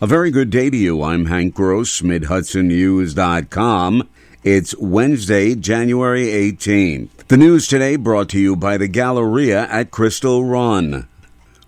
A very good day to you. I'm Hank Gross, MidHudsonNews.com. It's Wednesday, January 18th. The news today brought to you by the Galleria at Crystal Run.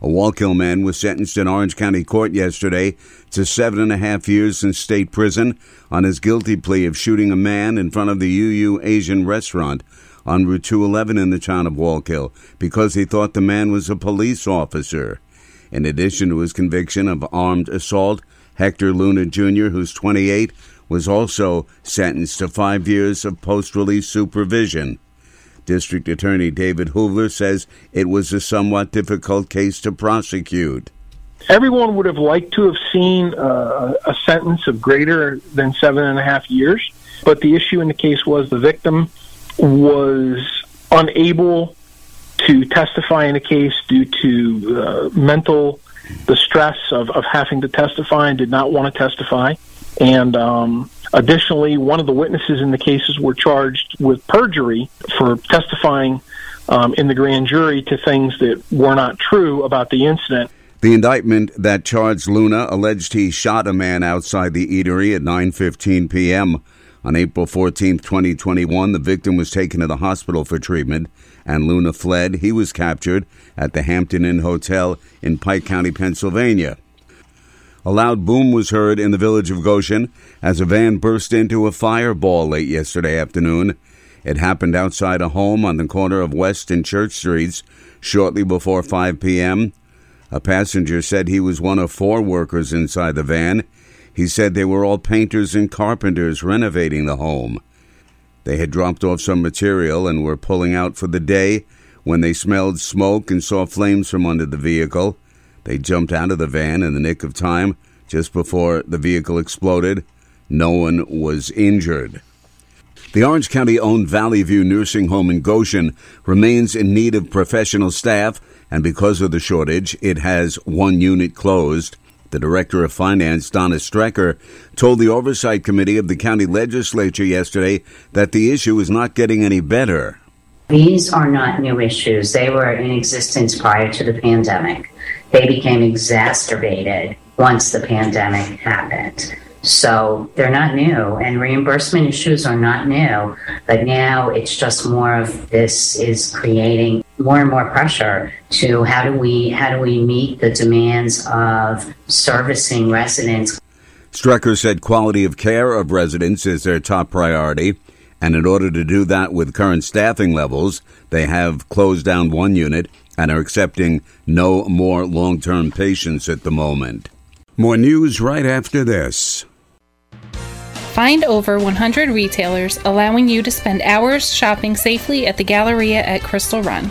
A Wallkill man was sentenced in Orange County Court yesterday to seven and a half years in state prison on his guilty plea of shooting a man in front of the UU Asian restaurant on Route 211 in the town of Wallkill because he thought the man was a police officer. In addition to his conviction of armed assault, Hector Luna Jr., who's 28, was also sentenced to five years of post release supervision. District Attorney David Hoovler says it was a somewhat difficult case to prosecute. Everyone would have liked to have seen uh, a sentence of greater than seven and a half years, but the issue in the case was the victim was unable to testify in a case due to uh, mental the stress of, of having to testify and did not want to testify. And um, additionally, one of the witnesses in the cases were charged with perjury for testifying um, in the grand jury to things that were not true about the incident. The indictment that charged Luna alleged he shot a man outside the eatery at 9:15 p.m. On April 14, 2021, the victim was taken to the hospital for treatment, and Luna fled. He was captured at the Hampton Inn Hotel in Pike County, Pennsylvania. A loud boom was heard in the village of Goshen as a van burst into a fireball late yesterday afternoon. It happened outside a home on the corner of West and Church Streets shortly before 5 p.m. A passenger said he was one of four workers inside the van. He said they were all painters and carpenters renovating the home. They had dropped off some material and were pulling out for the day when they smelled smoke and saw flames from under the vehicle. They jumped out of the van in the nick of time just before the vehicle exploded. No one was injured. The Orange County owned Valley View Nursing Home in Goshen remains in need of professional staff, and because of the shortage, it has one unit closed. The Director of Finance, Donna Strecker, told the Oversight Committee of the County Legislature yesterday that the issue is not getting any better. These are not new issues. They were in existence prior to the pandemic. They became exacerbated once the pandemic happened. So they're not new, and reimbursement issues are not new, but now it's just more of this is creating more and more pressure to how do we how do we meet the demands of servicing residents. Strecker said quality of care of residents is their top priority, and in order to do that with current staffing levels, they have closed down one unit and are accepting no more long-term patients at the moment. More news right after this. Find over 100 retailers allowing you to spend hours shopping safely at the Galleria at Crystal Run.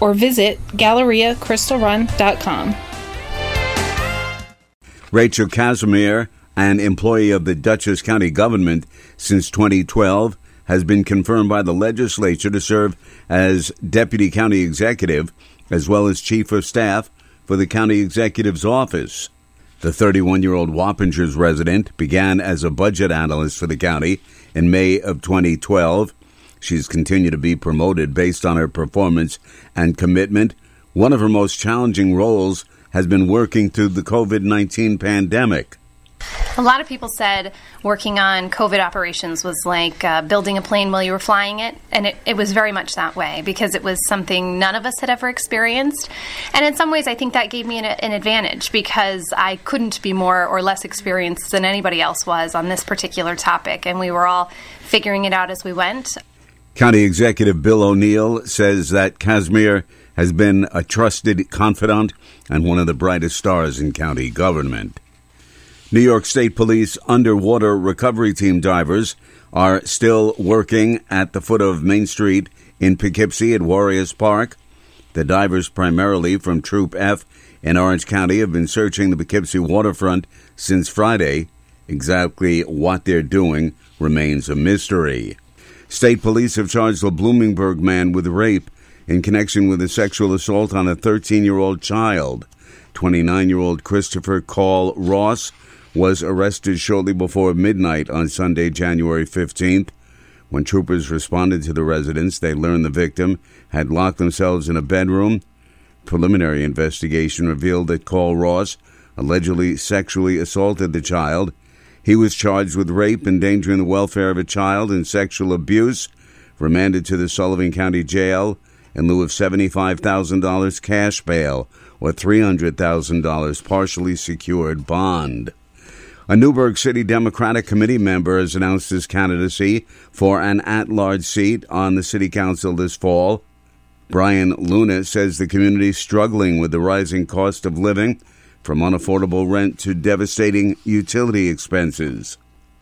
or visit GalleriaCrystalRun.com. Rachel Kashimer, an employee of the Dutchess County government since 2012, has been confirmed by the legislature to serve as deputy county executive as well as chief of staff for the county executive's office. The 31 year old Wappingers resident began as a budget analyst for the county in May of 2012 She's continued to be promoted based on her performance and commitment. One of her most challenging roles has been working through the COVID 19 pandemic. A lot of people said working on COVID operations was like uh, building a plane while you were flying it, and it, it, was very much that way because it was something none of us had ever experienced. And in some ways, I think that gave me an, an advantage because I couldn't be more or less experienced than anybody else was on this particular topic, and we were all figuring it out as we went. County Executive Bill O'Neil says that Kashimer has been a trusted confidant and one of the brightest stars in county government. New York State Police underwater recovery team divers are still working at the foot of Main Street in Poughkeepsie at Waryas Park. The divers, primarily from Troop F in Orange County, have been searching the Poughkeepsie waterfront since Friday. Exactly what they're doing remains a mystery. State police have charged a Bloomingburg man with rape in connection with a sexual assault on a 13 year old child. 29 year old Christopher Call Ross was arrested shortly before midnight on Sunday, January 15th. When troopers responded to the residence, they learned the victim had locked themselves in a bedroom. Preliminary investigation revealed that Call Ross allegedly sexually assaulted the child. He was charged with rape, endangering the welfare of a child, and sexual abuse, remanded to the Sullivan County Jail in lieu of $75,000 cash bail or $300,000 partially secured bond. A Newburgh City Democratic Committee member has announced his candidacy for an at large seat on the City Council this fall. Brian Luna says the community is struggling with the rising cost of living, from unaffordable rent to devastating utility expenses.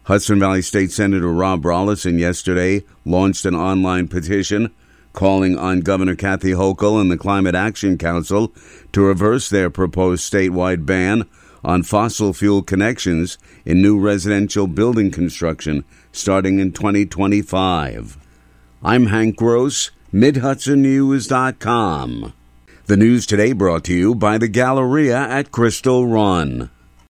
Hudson Valley State Senator Rob Rolison yesterday launched an online petition calling on Governor Kathy Hochul and the Climate Action Council to reverse their proposed statewide ban on fossil fuel connections in new residential building construction starting in 2025. I'm Hank Gross, MidHudsonNews.com. The news today brought to you by the Galleria at Crystal Run.